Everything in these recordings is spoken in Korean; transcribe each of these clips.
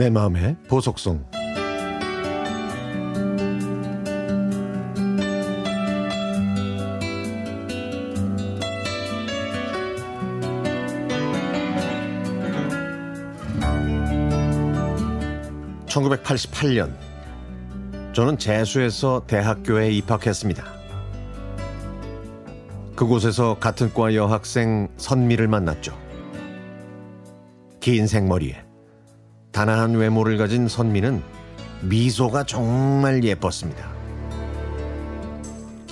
내 마음의 보석송 (1988년) 저는 재수해서 대학교에 입학했습니다. 그곳에서 같은 과 여학생 선미를 만났죠. 긴 생머리에 단아한 외모를 가진 선미는 미소가 정말 예뻤습니다.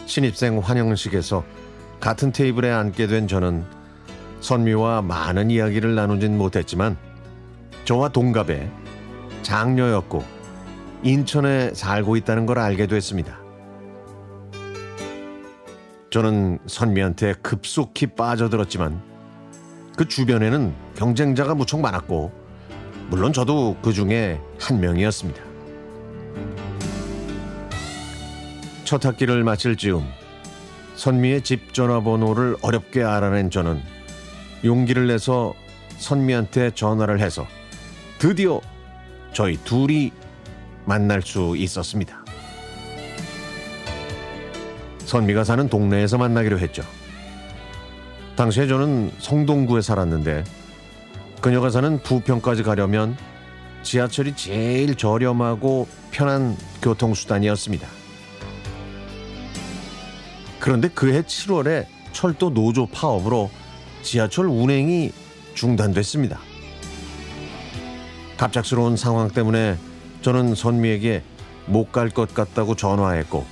신입생 환영식에서 같은 테이블에 앉게 된 저는 선미와 많은 이야기를 나누진 못했지만 저와 동갑에 장녀였고 인천에 살고 있다는 걸 알게 됐습니다. 저는 선미한테 급속히 빠져들었지만 그 주변에는 경쟁자가 무척 많았고 물론 저도 그 중에 한 명이었습니다. 첫 학기를 마칠 즈음 선미의 집 전화번호를 어렵게 알아낸 저는 용기를 내서 선미한테 전화를 해서 드디어 저희 둘이 만날 수 있었습니다. 선미가 사는 동네에서 만나기로 했죠. 당시에 저는 성동구에 살았는데 그녀가 사는 부평까지 가려면 지하철이 제일 저렴하고 편한 교통수단이었습니다. 그런데 그해 7월에 철도 노조 파업으로 지하철 운행이 중단됐습니다. 갑작스러운 상황 때문에 저는 선미에게 못 갈 것 같다고 전화했고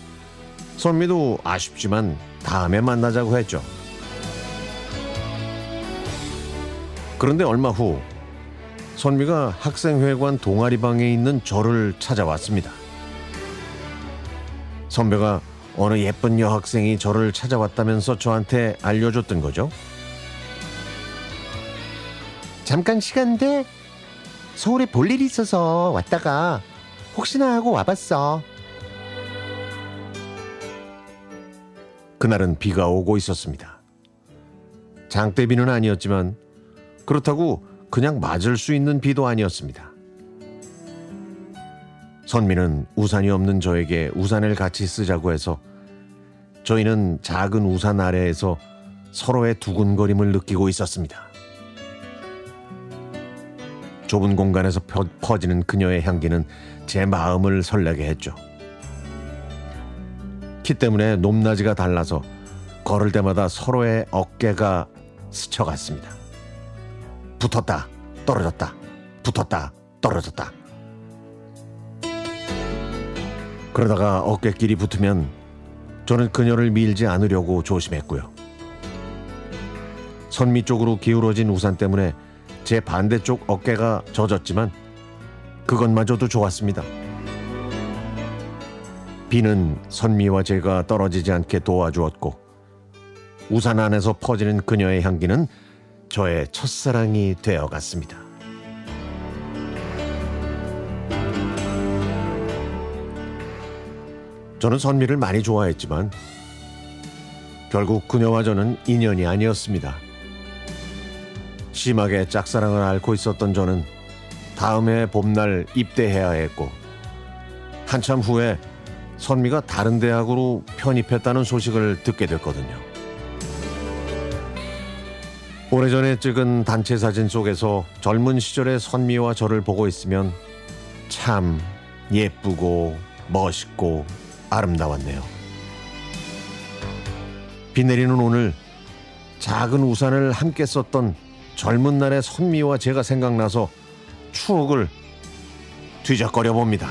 선미도 아쉽지만 다음에 만나자고 했죠. 그런데 얼마 후 선미가 학생회관 동아리방에 있는 저를 찾아왔습니다. 선배가 어느 예쁜 여학생이 저를 찾아왔다면서 저한테 알려줬던 거죠. 잠깐 시간인데 서울에 볼 일이 있어서 왔다가 혹시나 하고 와봤어. 그날은 비가 오고 있었습니다. 장대비는 아니었지만 그렇다고 그냥 맞을 수 있는 비도 아니었습니다. 선미는 우산이 없는 저에게 우산을 같이 쓰자고 해서 저희는 작은 우산 아래에서 서로의 두근거림을 느끼고 있었습니다. 좁은 공간에서 퍼지는 그녀의 향기는 제 마음을 설레게 했죠. 키 때문에 높낮이가 달라서 걸을 때마다 서로의 어깨가 스쳐갔습니다. 붙었다, 떨어졌다, 붙었다, 떨어졌다. 그러다가 어깨끼리 붙으면 저는 그녀를 밀지 않으려고 조심했고요. 선미 쪽으로 기울어진 우산 때문에 제 반대쪽 어깨가 젖었지만 그것마저도 좋았습니다. 비는 선미와 제가 떨어지지 않게 도와주었고 우산 안에서 퍼지는 그녀의 향기는 저의 첫사랑이 되어 갔습니다. 저는 선미를 많이 좋아했지만 결국 그녀와 저는 인연이 아니었습니다. 심하게 짝사랑을 앓고 있었던 저는 다음 해 봄날 입대해야 했고 한참 후에 선미가 다른 대학으로 편입했다는 소식을 듣게 됐거든요. 오래전에 찍은 단체 사진 속에서 젊은 시절의 선미와 저를 보고 있으면 참 예쁘고 멋있고 아름다웠네요. 비 내리는 오늘 작은 우산을 함께 썼던 젊은 날의 선미와 제가 생각나서 추억을 뒤적거려 봅니다.